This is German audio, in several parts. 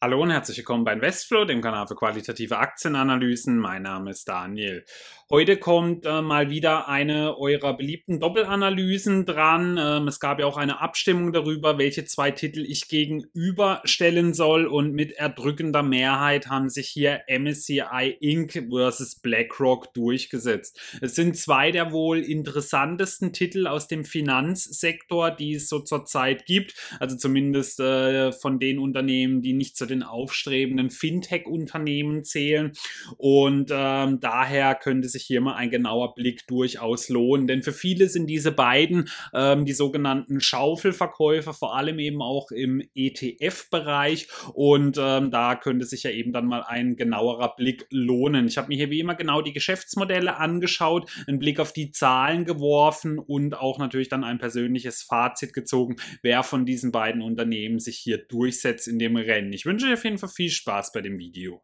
Hallo und herzlich willkommen bei Investflow, dem Kanal für qualitative Aktienanalysen. Mein Name ist Daniel. Heute kommt äh, mal wieder eine eurer beliebten Doppelanalysen dran. Ähm, es gab ja auch eine Abstimmung darüber, welche zwei Titel ich gegenüberstellen soll und mit erdrückender Mehrheit haben sich hier MSCI Inc. versus BlackRock durchgesetzt. Es sind zwei der wohl interessantesten Titel aus dem Finanzsektor, die es so zurzeit gibt. Also zumindest äh, von den Unternehmen, die nicht zu den aufstrebenden Fintech-Unternehmen zählen. Und ähm, daher könnte sich hier mal ein genauer Blick durchaus lohnen. Denn für viele sind diese beiden, ähm, die sogenannten Schaufelverkäufer, vor allem eben auch im ETF-Bereich. Und ähm, da könnte sich ja eben dann mal ein genauerer Blick lohnen. Ich habe mir hier wie immer genau die Geschäftsmodelle angeschaut, einen Blick auf die Zahlen geworfen und auch natürlich dann ein persönliches Fazit gezogen, wer von diesen beiden Unternehmen sich hier durchsetzt in dem Rennen. Ich wünsche wünsche dir auf jeden Fall viel Spaß bei dem Video.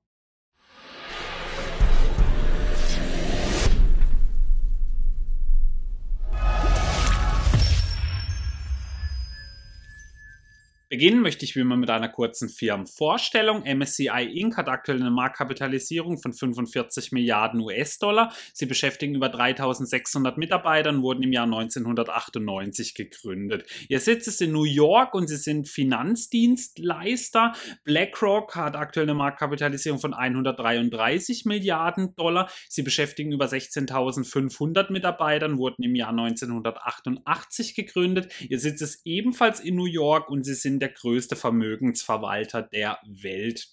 Beginnen möchte ich wie immer mit einer kurzen Firmenvorstellung. MSCI Inc. hat aktuell eine Marktkapitalisierung von 45 Milliarden US-Dollar. Sie beschäftigen über 3600 Mitarbeiter und wurden im Jahr 1998 gegründet. Ihr Sitz ist in New York und sie sind Finanzdienstleister. BlackRock hat aktuell eine Marktkapitalisierung von 133 Milliarden Dollar. Sie beschäftigen über 16.500 Mitarbeiter und wurden im Jahr 1988 gegründet. Ihr Sitz ist ebenfalls in New York und sie sind der größte Vermögensverwalter der Welt.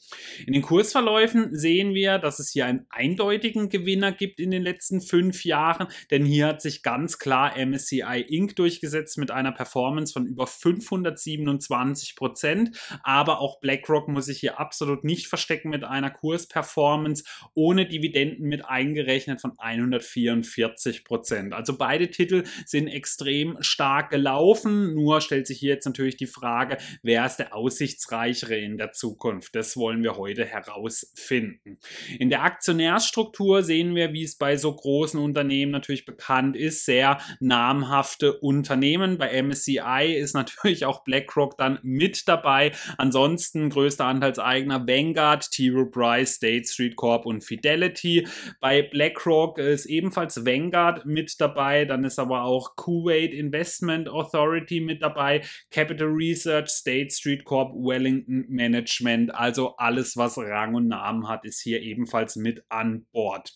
In den Kursverläufen sehen wir, dass es hier einen eindeutigen Gewinner gibt in den letzten fünf Jahren, denn hier hat sich ganz klar MSCI Inc. durchgesetzt mit einer Performance von über 527 Prozent. Aber auch BlackRock muss sich hier absolut nicht verstecken mit einer Kursperformance ohne Dividenden mit eingerechnet von 144 Prozent. Also beide Titel sind extrem stark gelaufen. Nur stellt sich hier jetzt natürlich die Frage, wer ist der aussichtsreichere in der Zukunft. Das wollen wir heute herausfinden. In der Aktionärsstruktur sehen wir, wie es bei so großen Unternehmen natürlich bekannt ist, sehr namhafte Unternehmen. Bei MSCI ist natürlich auch BlackRock dann mit dabei. Ansonsten größter Anteilseigner Vanguard, T. Rowe Price, State Street Corp und Fidelity. Bei BlackRock ist ebenfalls Vanguard mit dabei. Dann ist aber auch Kuwait Investment Authority mit dabei, Capital Research, State Street Corp, Wellington Management, also alles, was Rang und Namen hat, ist hier ebenfalls mit an Bord.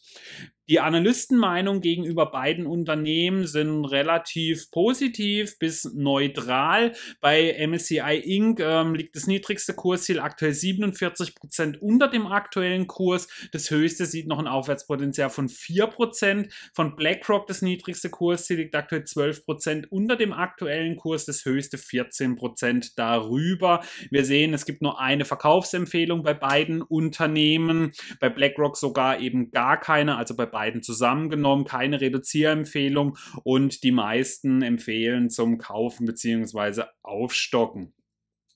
Die Analystenmeinung gegenüber beiden Unternehmen sind relativ positiv bis neutral. Bei MSCI Inc. Ähm, liegt das niedrigste Kursziel aktuell 47 Prozent unter dem aktuellen Kurs. Das höchste sieht noch ein Aufwärtspotenzial von 4%. Prozent. Von BlackRock das niedrigste Kursziel liegt aktuell 12 Prozent unter dem aktuellen Kurs, das höchste 14 Prozent darüber. Wir sehen, es gibt nur eine Verkaufsempfehlung bei beiden Unternehmen. Bei BlackRock sogar eben gar keine, also bei beiden zusammengenommen, keine Reduzierempfehlung und die meisten empfehlen zum Kaufen bzw. Aufstocken.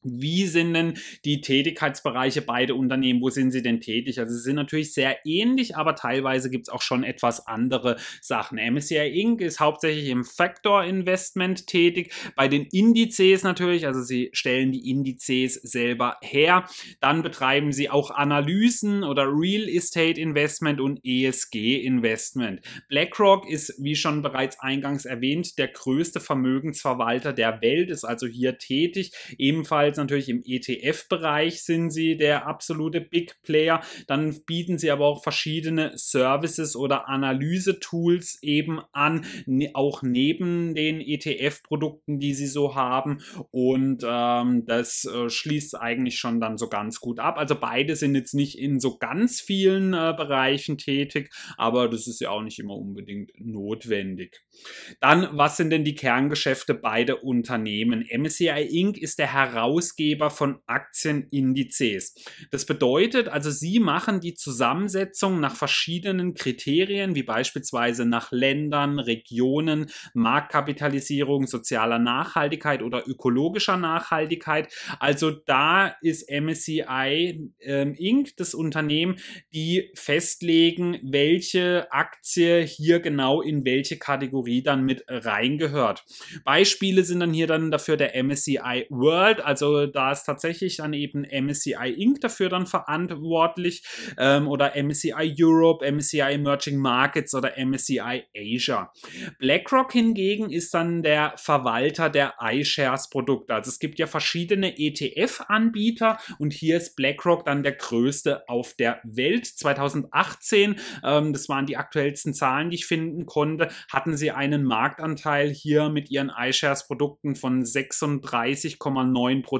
Wie sind denn die Tätigkeitsbereiche beider Unternehmen? Wo sind sie denn tätig? Also sie sind natürlich sehr ähnlich, aber teilweise gibt es auch schon etwas andere Sachen. MSCI Inc. ist hauptsächlich im Factor Investment tätig. Bei den Indizes natürlich, also sie stellen die Indizes selber her. Dann betreiben sie auch Analysen oder Real Estate Investment und ESG Investment. BlackRock ist, wie schon bereits eingangs erwähnt, der größte Vermögensverwalter der Welt, ist also hier tätig. Ebenfalls Ebenfalls natürlich im ETF-Bereich sind sie der absolute Big Player. Dann bieten sie aber auch verschiedene Services oder Analyse-Tools eben an, ne, auch neben den ETF-Produkten, die sie so haben. Und ähm, das äh, schließt eigentlich schon dann so ganz gut ab. Also beide sind jetzt nicht in so ganz vielen äh, Bereichen tätig, aber das ist ja auch nicht immer unbedingt notwendig. Dann, was sind denn die Kerngeschäfte beider Unternehmen? MSCI Inc. ist der Heraus Herausgeber von Aktienindizes. Das bedeutet also, sie machen die Zusammensetzung nach verschiedenen Kriterien, wie beispielsweise nach Ländern, Regionen, Marktkapitalisierung, sozialer Nachhaltigkeit oder ökologischer Nachhaltigkeit. Also da ist MSCI äh, Inc. das Unternehmen, die festlegen, welche Aktie hier genau in welche Kategorie dann mit reingehört. Beispiele sind dann hier dann dafür der MSCI World, also Also da ist tatsächlich dann eben MSCI Inc. dafür dann verantwortlich ähm, oder MSCI Europe, MSCI Emerging Markets oder MSCI Asia. BlackRock hingegen ist dann der Verwalter der iShares Produkte. Also es gibt ja verschiedene ETF-Anbieter und hier ist BlackRock dann der größte auf der Welt. 2018, ähm, das waren die aktuellsten Zahlen, die ich finden konnte, hatten sie einen Marktanteil hier mit ihren iShares Produkten von 36,9 Prozent.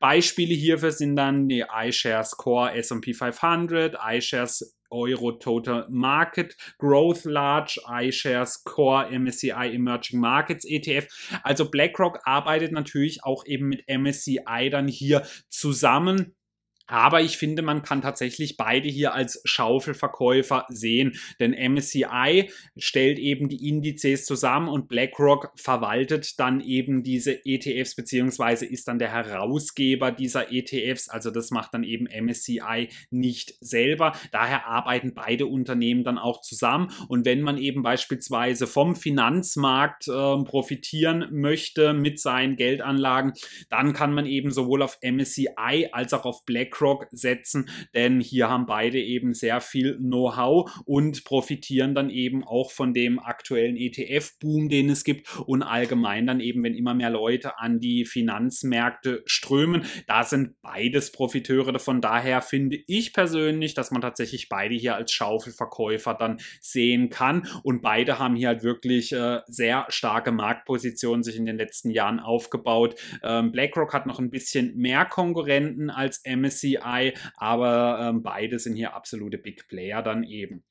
Beispiele hierfür sind dann die iShares Core S&P 500, iShares Euro Total Market Growth Large iShares Core MSCI Emerging Markets ETF. Also BlackRock arbeitet natürlich auch eben mit MSCI dann hier zusammen aber ich finde, man kann tatsächlich beide hier als Schaufelverkäufer sehen, denn MSCI stellt eben die Indizes zusammen und BlackRock verwaltet dann eben diese ETFs beziehungsweise ist dann der Herausgeber dieser ETFs. Also das macht dann eben MSCI nicht selber. Daher arbeiten beide Unternehmen dann auch zusammen. Und wenn man eben beispielsweise vom Finanzmarkt äh, profitieren möchte mit seinen Geldanlagen, dann kann man eben sowohl auf MSCI als auch auf BlackRock BlackRock setzen, denn hier haben beide eben sehr viel Know-how und profitieren dann eben auch von dem aktuellen ETF-Boom, den es gibt und allgemein dann eben, wenn immer mehr Leute an die Finanzmärkte strömen. Da sind beides Profiteure davon. Daher finde ich persönlich, dass man tatsächlich beide hier als Schaufelverkäufer dann sehen kann und beide haben hier halt wirklich äh, sehr starke Marktpositionen sich in den letzten Jahren aufgebaut. Ähm, BlackRock hat noch ein bisschen mehr Konkurrenten als MSCI MSCI, aber ähm, beide sind hier absolute Big Player dann eben.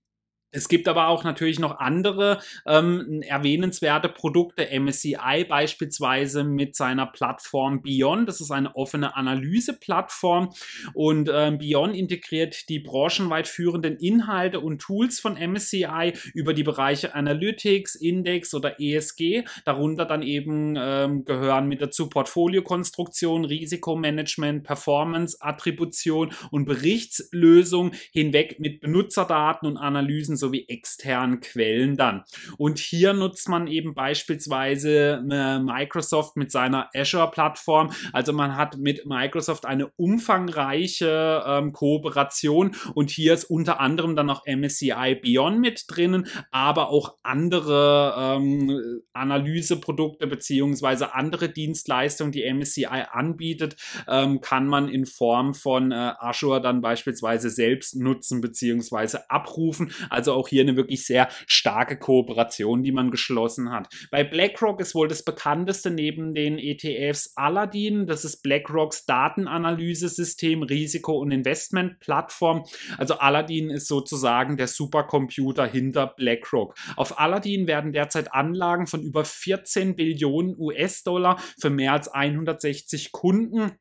Es gibt aber auch natürlich noch andere ähm, erwähnenswerte Produkte. MSCI beispielsweise mit seiner Plattform Beyond. Das ist eine offene Analyseplattform und ähm, Beyond integriert die branchenweit führenden Inhalte und Tools von MSCI über die Bereiche Analytics, Index oder ESG. Darunter dann eben ähm, gehören mit dazu Portfoliokonstruktion, Risikomanagement, Performance, Attribution und Berichtslösung hinweg mit Benutzerdaten und Analysen sowie externen Quellen dann. Und hier nutzt man eben beispielsweise äh, Microsoft mit seiner Azure-Plattform. Also man hat mit Microsoft eine umfangreiche ähm, Kooperation und hier ist unter anderem dann noch MSCI Beyond mit drinnen, aber auch andere ähm, Analyseprodukte beziehungsweise andere Dienstleistungen, die MSCI anbietet, ähm, kann man in Form von äh, Azure dann beispielsweise selbst nutzen beziehungsweise abrufen. Also auch hier eine wirklich sehr starke Kooperation, die man geschlossen hat. Bei BlackRock ist wohl das bekannteste neben den ETFs Aladdin. Das ist BlackRocks Datenanalyse-System, Risiko- und Investmentplattform. Also Aladdin ist sozusagen der Supercomputer hinter BlackRock. Auf Aladdin werden derzeit Anlagen von über 14 Billionen US-Dollar für mehr als 160 Kunden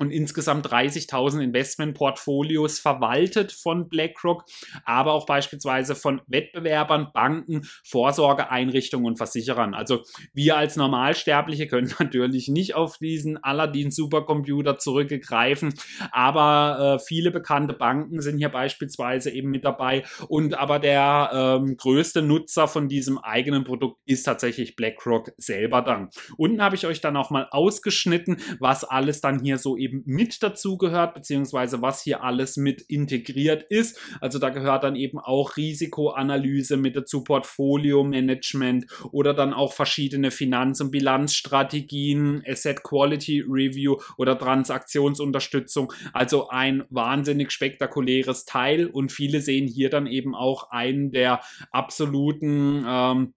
und insgesamt 30.000 Investmentportfolios verwaltet von BlackRock, aber auch beispielsweise von Wettbewerbern, Banken, Vorsorgeeinrichtungen und Versicherern. Also wir als Normalsterbliche können natürlich nicht auf diesen Aladdin Supercomputer zurückgreifen, aber äh, viele bekannte Banken sind hier beispielsweise eben mit dabei und aber der ähm, größte Nutzer von diesem eigenen Produkt ist tatsächlich BlackRock selber dann. Unten habe ich euch dann auch mal ausgeschnitten, was alles dann hier so eben eben mit dazu gehört, beziehungsweise was hier alles mit integriert ist. Also da gehört dann eben auch Risikoanalyse mit dazu, Portfolio-Management oder dann auch verschiedene Finanz- und Bilanzstrategien, Asset Quality Review oder Transaktionsunterstützung. Also ein wahnsinnig spektakuläres Teil und viele sehen hier dann eben auch einen der absoluten ähm,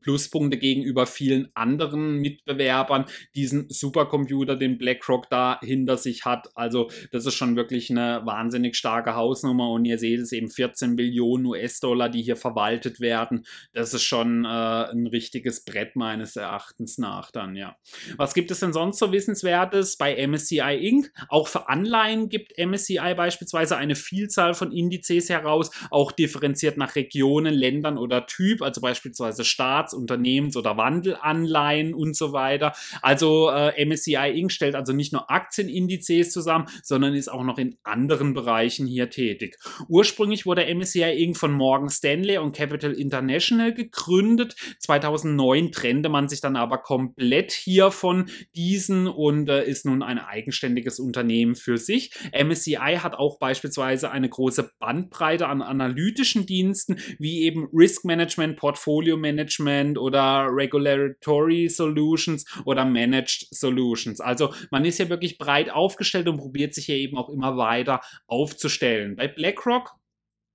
Pluspunkte gegenüber vielen anderen Mitbewerbern, diesen Supercomputer, den BlackRock da hinter sich hat. Also das ist schon wirklich eine wahnsinnig starke Hausnummer und ihr seht es eben 14 Billionen US-Dollar, die hier verwaltet werden. Das ist schon äh, ein richtiges Brett meines Erachtens nach dann, ja. Was gibt es denn sonst so Wissenswertes bei MSCI Inc? Auch für Anleihen gibt MSCI beispielsweise eine Vielzahl von Indizes heraus, auch differenziert nach Regionen, Ländern oder Typ, also beispielsweise Staat Staatsunternehmens- oder Wandelanleihen und so weiter. Also äh, MSCI Inc. stellt also nicht nur Aktienindizes zusammen, sondern ist auch noch in anderen Bereichen hier tätig. Ursprünglich wurde MSCI Inc. von Morgan Stanley und Capital International gegründet. 2009 trennte man sich dann aber komplett hier von diesen und äh, ist nun ein eigenständiges Unternehmen für sich. MSCI hat auch beispielsweise eine große Bandbreite an analytischen Diensten, wie eben Risk Management, Portfolio Management oder Regulatory Solutions oder Managed Solutions. Also man ist ja wirklich breit aufgestellt und probiert sich hier eben auch immer weiter aufzustellen. Bei BlackRock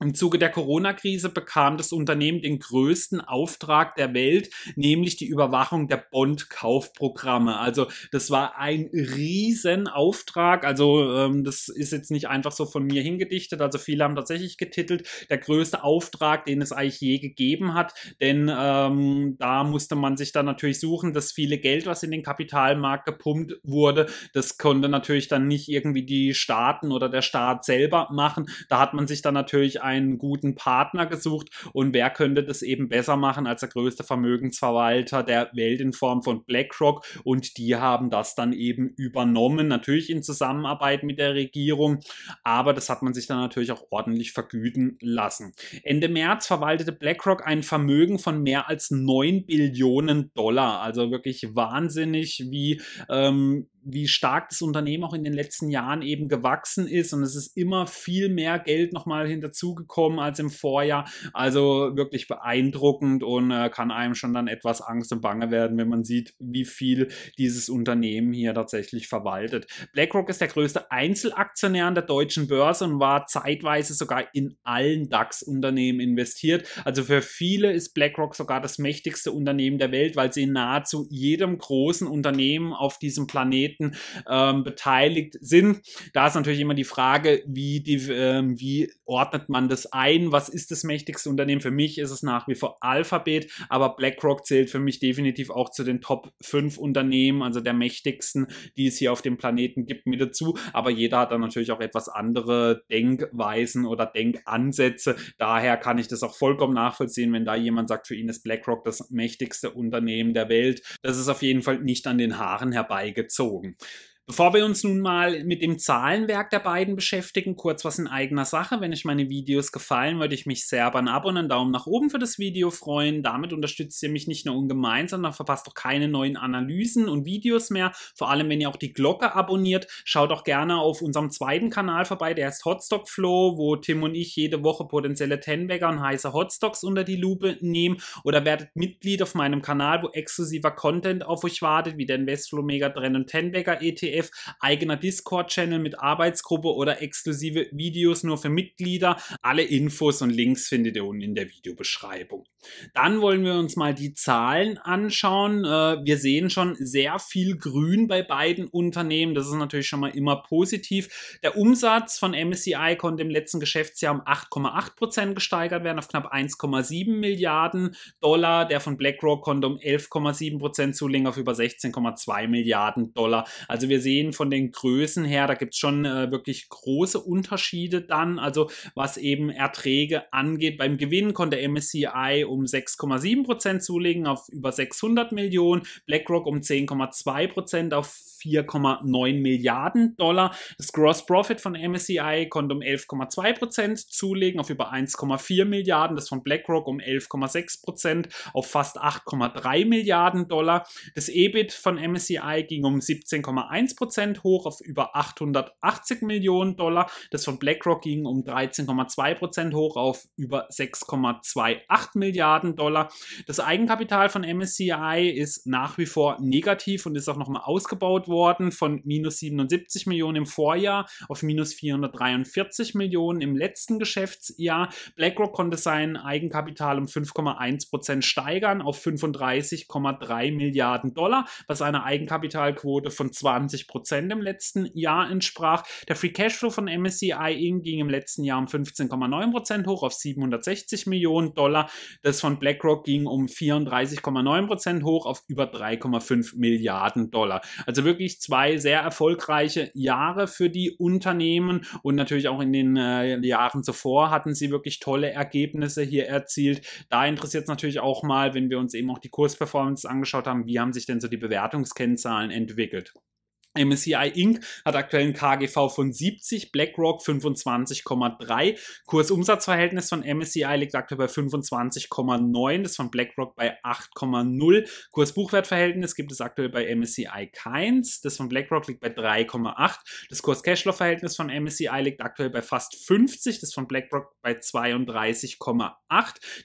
im Zuge der Corona-Krise bekam das Unternehmen den größten Auftrag der Welt, nämlich die Überwachung der Bond-Kaufprogramme. Also das war ein Riesenauftrag. Also ähm, das ist jetzt nicht einfach so von mir hingedichtet. Also viele haben tatsächlich getitelt, der größte Auftrag, den es eigentlich je gegeben hat. Denn ähm, da musste man sich dann natürlich suchen, das viele Geld, was in den Kapitalmarkt gepumpt wurde, das konnte natürlich dann nicht irgendwie die Staaten oder der Staat selber machen. Da hat man sich dann natürlich einen guten Partner gesucht und wer könnte das eben besser machen als der größte Vermögensverwalter der Welt in Form von BlackRock und die haben das dann eben übernommen, natürlich in Zusammenarbeit mit der Regierung, aber das hat man sich dann natürlich auch ordentlich vergüten lassen. Ende März verwaltete BlackRock ein Vermögen von mehr als 9 Billionen Dollar, also wirklich wahnsinnig, wie ähm, wie stark das Unternehmen auch in den letzten Jahren eben gewachsen ist und es ist immer viel mehr Geld nochmal hinterzugekommen als im Vorjahr. Also wirklich beeindruckend und äh, kann einem schon dann etwas Angst und Bange werden, wenn man sieht, wie viel dieses Unternehmen hier tatsächlich verwaltet. BlackRock ist der größte Einzelaktionär an der deutschen Börse und war zeitweise sogar in allen DAX-Unternehmen investiert. Also für viele ist BlackRock sogar das mächtigste Unternehmen der Welt, weil sie in nahezu jedem großen Unternehmen auf diesem Planeten Planeten ähm, beteiligt sind. Da ist natürlich immer die Frage, wie, die, ähm, wie ordnet man das ein? Was ist das mächtigste Unternehmen? Für mich ist es nach wie vor Alphabet, aber BlackRock zählt für mich definitiv auch zu den Top 5 Unternehmen, also der mächtigsten, die es hier auf dem Planeten gibt, mit dazu. Aber jeder hat dann natürlich auch etwas andere Denkweisen oder Denkansätze. Daher kann ich das auch vollkommen nachvollziehen, wenn da jemand sagt, für ihn ist BlackRock das mächtigste Unternehmen der Welt. Das ist auf jeden Fall nicht an den Haaren herbeigezogen gezogen. Bevor wir uns nun mal mit dem Zahlenwerk der beiden beschäftigen, kurz was in eigener Sache. Wenn euch meine Videos gefallen, würde ich mich sehr über ein Abo und einen Daumen nach oben für das Video freuen. Damit unterstützt ihr mich nicht nur ungemein, sondern verpasst auch keine neuen Analysen und Videos mehr. Vor allem, wenn ihr auch die Glocke abonniert. Schaut auch gerne auf unserem zweiten Kanal vorbei, der heißt Hotstock Flow, wo Tim und ich jede Woche potenzielle Tenbagger und heiße Hotstocks unter die Lupe nehmen. Oder werdet Mitglied auf meinem Kanal, wo exklusiver Content auf euch wartet, wie der Investflow Megatrend und Tenbagger ETF ETF, eigener Discord-Channel mit Arbeitsgruppe oder exklusive Videos nur für Mitglieder. Alle Infos und Links findet ihr unten in der Videobeschreibung. Dann wollen wir uns mal die Zahlen anschauen. Äh, wir sehen schon sehr viel Grün bei beiden Unternehmen. Das ist natürlich schon mal immer positiv. Der Umsatz von MSCI konnte im letzten Geschäftsjahr um 8,8 Prozent gesteigert werden auf knapp 1,7 Milliarden Dollar. Der von BlackRock konnte um 11,7 Prozent zulegen auf über 16,2 Milliarden Dollar. Also wir sehen von den Größen her, da gibt es schon äh, wirklich große Unterschiede dann. Also was eben Erträge angeht. Beim Gewinn konnte MSCI um 6,7 Prozent zulegen auf über 600 Millionen, BlackRock um 10,2 Prozent auf 4,9 Milliarden Dollar. Das Gross Profit von MSCI konnte um 11,2 Prozent zulegen auf über 1,4 Milliarden. Das von BlackRock um 11,6 Prozent auf fast 8,3 Milliarden Dollar. Das EBIT von MSCI ging um 17,1 Prozent hoch auf über 880 Millionen Dollar. Das von BlackRock ging um 13,2 Prozent hoch auf über 6,28 Milliarden Dollar. Das Eigenkapital von MSCI ist nach wie vor negativ und ist auch nochmal ausgebaut worden von minus 77 Millionen im Vorjahr auf minus 443 Millionen im letzten Geschäftsjahr. BlackRock konnte sein Eigenkapital um 5,1 Prozent steigern auf 35,3 Milliarden Dollar, was eine Eigenkapitalquote von 20 40 Prozent im letzten Jahr entsprach. Der Free Cashflow von MSCI Inc. ging im letzten Jahr um 15,9 Prozent hoch auf 760 Millionen Dollar. Das von BlackRock ging um 34,9 Prozent hoch auf über 3,5 Milliarden Dollar. Also wirklich zwei sehr erfolgreiche Jahre für die Unternehmen und natürlich auch in den äh, Jahren zuvor hatten sie wirklich tolle Ergebnisse hier erzielt. Da interessiert es natürlich auch mal, wenn wir uns eben auch die Kursperformance angeschaut haben, wie haben sich denn so die Bewertungskennzahlen entwickelt. MSCI Inc. hat aktuell ein KGV von 70, BlackRock 25,3. Kursumsatzverhältnis von MSCI liegt aktuell bei 25,9, das von BlackRock bei 8,0. Kursbuchwertverhältnis gibt es aktuell bei MSCI keins, das von BlackRock liegt bei 3,8. Das Kurs-Cashflow-Verhältnis von MSCI liegt aktuell bei fast 50, das von BlackRock bei 32,8.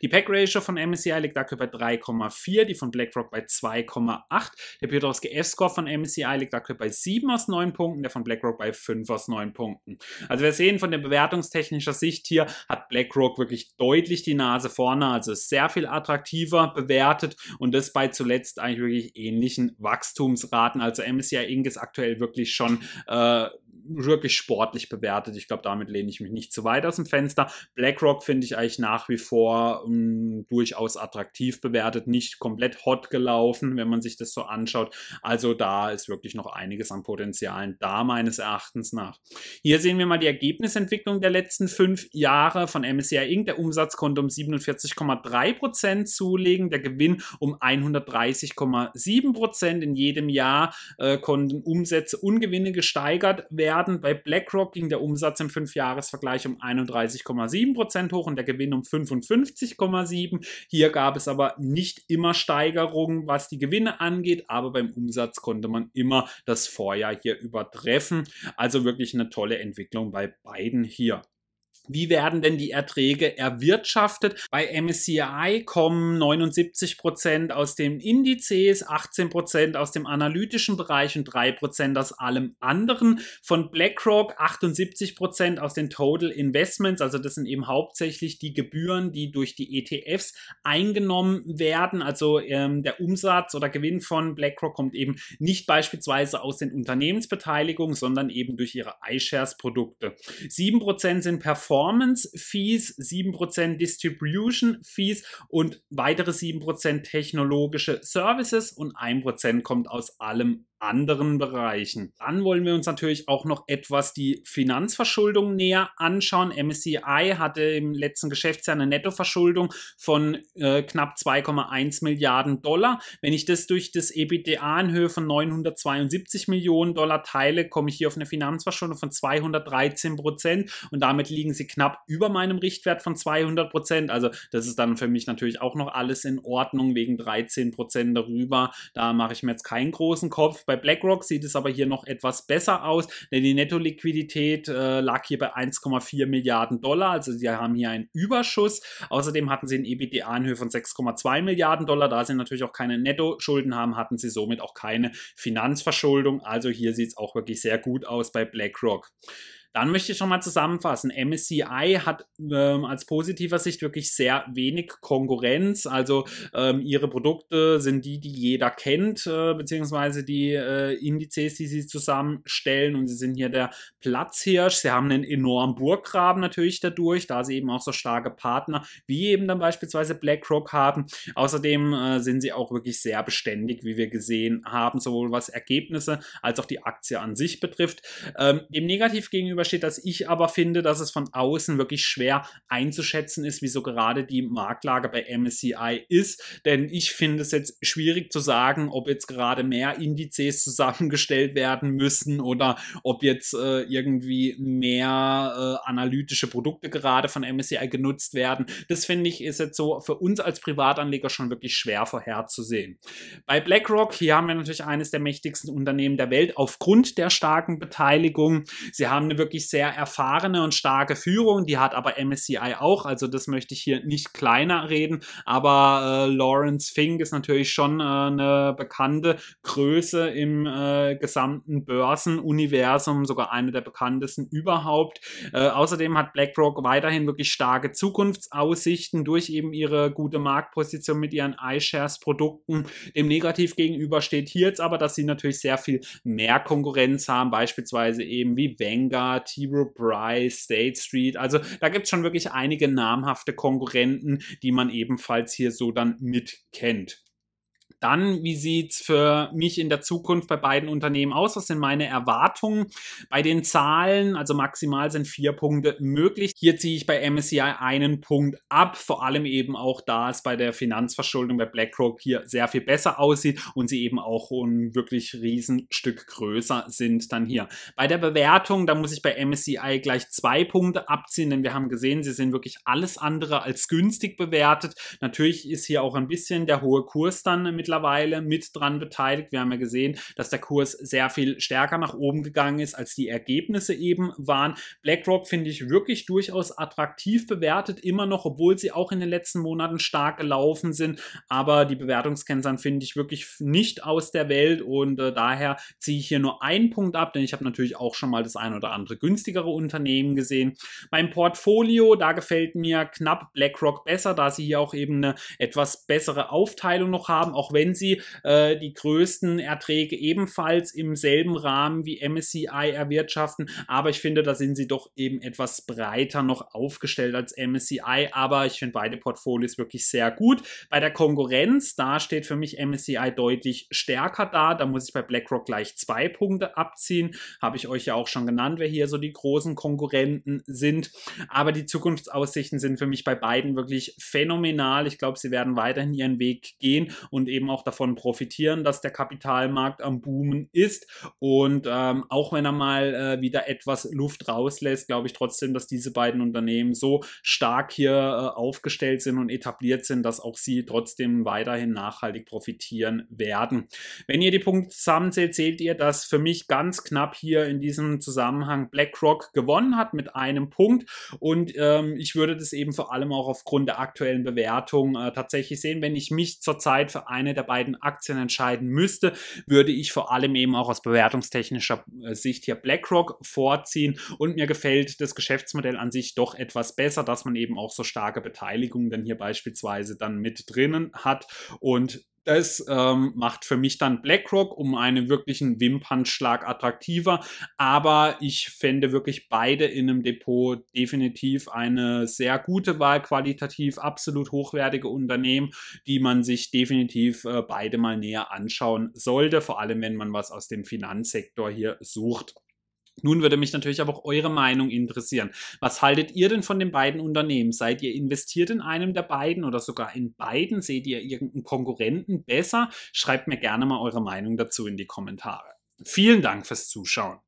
Die Pack-Ratio von MSCI liegt aktuell bei 3,4, die von BlackRock bei 2,8. Der Piotrowski F-Score von MSCI liegt aktuell bei 7 aus 9 Punkten, der von BlackRock bei 5 aus 9 Punkten. Also wir sehen von der bewertungstechnischer Sicht hier hat BlackRock wirklich deutlich die Nase vorne, also sehr viel attraktiver bewertet und das bei zuletzt eigentlich wirklich ähnlichen Wachstumsraten. Also MSCI Inc. ist aktuell wirklich schon äh, wirklich sportlich bewertet. Ich glaube, damit lehne ich mich nicht zu weit aus dem Fenster. BlackRock finde ich eigentlich nach wie vor um, durchaus attraktiv bewertet, nicht komplett hot gelaufen, wenn man sich das so anschaut. Also da ist wirklich noch einiges an Potenzialen da, meines Erachtens nach. Hier sehen wir mal die Ergebnisentwicklung der letzten fünf Jahre von MSCI Inc. Der Umsatz konnte um 47,3% zulegen, der Gewinn um 130,7% In jedem Jahr äh, konnten Umsätze und Gewinne gesteigert werden Milliarden. Bei BlackRock ging der Umsatz im Fünfjahresvergleich um 31,7 Prozent hoch und der Gewinn um 55,7. Hier gab es aber nicht immer Steigerungen, was die Gewinne angeht, aber beim Umsatz konnte man immer das Vorjahr hier übertreffen. Also wirklich eine tolle Entwicklung bei beiden hier. Wie werden denn die Erträge erwirtschaftet? Bei MSCI kommen 79 Prozent aus den Indizes, 18 Prozent aus dem analytischen Bereich und 3 Prozent aus allem anderen. Von BlackRock 78 Prozent aus den Total Investments, also das sind eben hauptsächlich die Gebühren, die durch die ETFs eingenommen werden. Also ähm, der Umsatz oder Gewinn von BlackRock kommt eben nicht beispielsweise aus den Unternehmensbeteiligungen, sondern eben durch ihre iShares-Produkte. 7% sind Performance Performance Fees, 7% Distribution Fees und weitere 7% technologische Services und 1% kommt aus allem anderen Bereichen. Dann wollen wir uns natürlich auch noch etwas die Finanzverschuldung näher anschauen. MSCI hatte im letzten Geschäftsjahr eine Nettoverschuldung von äh, knapp 2,1 Milliarden Dollar. Wenn ich das durch das EBITDA in Höhe von 972 Millionen Dollar teile, komme ich hier auf eine Finanzverschuldung von 213 Prozent und damit liegen sie knapp über meinem Richtwert von 200 Prozent. Also das ist dann für mich natürlich auch noch alles in Ordnung wegen 13 Prozent darüber. Da mache ich mir jetzt keinen großen Kopf. Bei BlackRock sieht es aber hier noch etwas besser aus, denn die Netto-Liquidität äh, lag hier bei 1,4 Milliarden Dollar. Also sie haben hier einen Überschuss. Außerdem hatten sie ein EBITDA in Höhe von 6,2 Milliarden Dollar. Da sie natürlich auch keine Netto-Schulden haben, hatten sie somit auch keine Finanzverschuldung. Also hier sieht es auch wirklich sehr gut aus bei BlackRock. Dann möchte ich schon mal zusammenfassen. MSCI hat ähm, als positiver Sicht wirklich sehr wenig Konkurrenz. Also ähm, ihre Produkte sind die, die jeder kennt, äh, beziehungsweise die äh, Indizes, die sie zusammenstellen. Und sie sind hier der Platzhirsch. Sie haben einen enormen Burggraben natürlich dadurch, da sie eben auch so starke Partner wie eben dann beispielsweise BlackRock haben. Außerdem äh, sind sie auch wirklich sehr beständig, wie wir gesehen haben, sowohl was Ergebnisse als auch die Aktie an sich betrifft. Ähm, dem negativ gegenüber steht, dass ich aber finde, dass es von außen wirklich schwer einzuschätzen ist, wieso gerade die Marktlage bei MSCI ist. Denn ich finde es jetzt schwierig zu sagen, ob jetzt gerade mehr Indizes zusammengestellt werden müssen oder ob jetzt äh, irgendwie mehr äh, analytische Produkte gerade von MSCI genutzt werden. Das finde ich ist jetzt so für uns als Privatanleger schon wirklich schwer vorherzusehen. Bei BlackRock, hier haben wir natürlich eines der mächtigsten Unternehmen der Welt aufgrund der starken Beteiligung. Sie haben eine wirklich sehr erfahrene und starke Führung, die hat aber MSCI auch, also das möchte ich hier nicht kleiner reden, aber äh, Lawrence Fink ist natürlich schon äh, eine bekannte Größe im äh, gesamten Börsenuniversum, sogar eine der bekanntesten überhaupt. Äh, außerdem hat BlackRock weiterhin wirklich starke Zukunftsaussichten durch eben ihre gute Marktposition mit ihren iShares-Produkten. Dem negativ gegenüber steht hier jetzt aber, dass sie natürlich sehr viel mehr Konkurrenz haben, beispielsweise eben wie Vanguard, T. Rowe Price, State Street. Also da gibt es schon wirklich einige namhafte Konkurrenten, die man ebenfalls hier so dann mit kennt. Dann, wie sieht es für mich in der Zukunft bei beiden Unternehmen aus? Was sind meine Erwartungen bei den Zahlen? Also maximal sind vier Punkte möglich. Hier ziehe ich bei MSCI einen Punkt ab, vor allem eben auch da es bei der Finanzverschuldung bei BlackRock hier sehr viel besser aussieht und sie eben auch ein wirklich Riesenstück größer sind dann hier. Bei der Bewertung, da muss ich bei MSCI gleich zwei Punkte abziehen, denn wir haben gesehen, sie sind wirklich alles andere als günstig bewertet. Natürlich ist hier auch ein bisschen der hohe Kurs dann mit mittlerweile mit dran beteiligt. Wir haben ja gesehen, dass der Kurs sehr viel stärker nach oben gegangen ist, als die Ergebnisse eben waren. BlackRock finde ich wirklich durchaus attraktiv bewertet, immer noch, obwohl sie auch in den letzten Monaten stark gelaufen sind. Aber die Bewertungskennzahlen finde ich wirklich nicht aus der Welt und äh, daher ziehe ich hier nur einen Punkt ab, denn ich habe natürlich auch schon mal das ein oder andere günstigere Unternehmen gesehen. Beim Portfolio, da gefällt mir knapp BlackRock besser, da sie hier auch eben eine etwas bessere Aufteilung noch haben, auch wenn sie äh, die größten Erträge ebenfalls im selben Rahmen wie MSCI erwirtschaften. Aber ich finde, da sind sie doch eben etwas breiter noch aufgestellt als MSCI. Aber ich finde beide Portfolios wirklich sehr gut. Bei der Konkurrenz, da steht für mich MSCI deutlich stärker da. Da muss ich bei BlackRock gleich zwei Punkte abziehen. Habe ich euch ja auch schon genannt, wer hier so die großen Konkurrenten sind. Aber die Zukunftsaussichten sind für mich bei beiden wirklich phänomenal. Ich glaube, sie werden weiterhin ihren Weg gehen und eben eben auch davon profitieren, dass der Kapitalmarkt am Boomen ist. Und ähm, auch wenn er mal äh, wieder etwas Luft rauslässt, glaube ich trotzdem, dass diese beiden Unternehmen so stark hier äh, aufgestellt sind und etabliert sind, dass auch sie trotzdem weiterhin nachhaltig profitieren werden. Wenn ihr die Punkte zusammenzählt, seht ihr, dass für mich ganz knapp hier in diesem Zusammenhang BlackRock gewonnen hat mit einem Punkt. Und ähm, ich würde das eben vor allem auch aufgrund der aktuellen Bewertung äh, tatsächlich sehen, wenn ich mich zurzeit für eine der beiden Aktien entscheiden müsste, würde ich vor allem eben auch aus bewertungstechnischer äh, Sicht hier BlackRock vorziehen. Und mir gefällt das Geschäftsmodell an sich doch etwas besser, dass man eben auch so starke Beteiligungen dann hier beispielsweise dann mit drinnen hat. Und das ähm, macht für mich dann BlackRock um einen wirklichen Wimpernschlag attraktiver. Aber ich fände wirklich beide in einem Depot definitiv eine sehr gute Wahl, qualitativ absolut hochwertige Unternehmen, die man sich definitiv äh, beide mal näher anschauen sollte. Vor allem, wenn man was aus dem Finanzsektor hier sucht. Nun würde mich natürlich aber auch eure Meinung interessieren. Was haltet ihr denn von den beiden Unternehmen? Seid ihr investiert in einem der beiden oder sogar in beiden? Seht ihr irgendeinen Konkurrenten besser? Schreibt mir gerne mal eure Meinung dazu in die Kommentare. Vielen Dank fürs Zuschauen.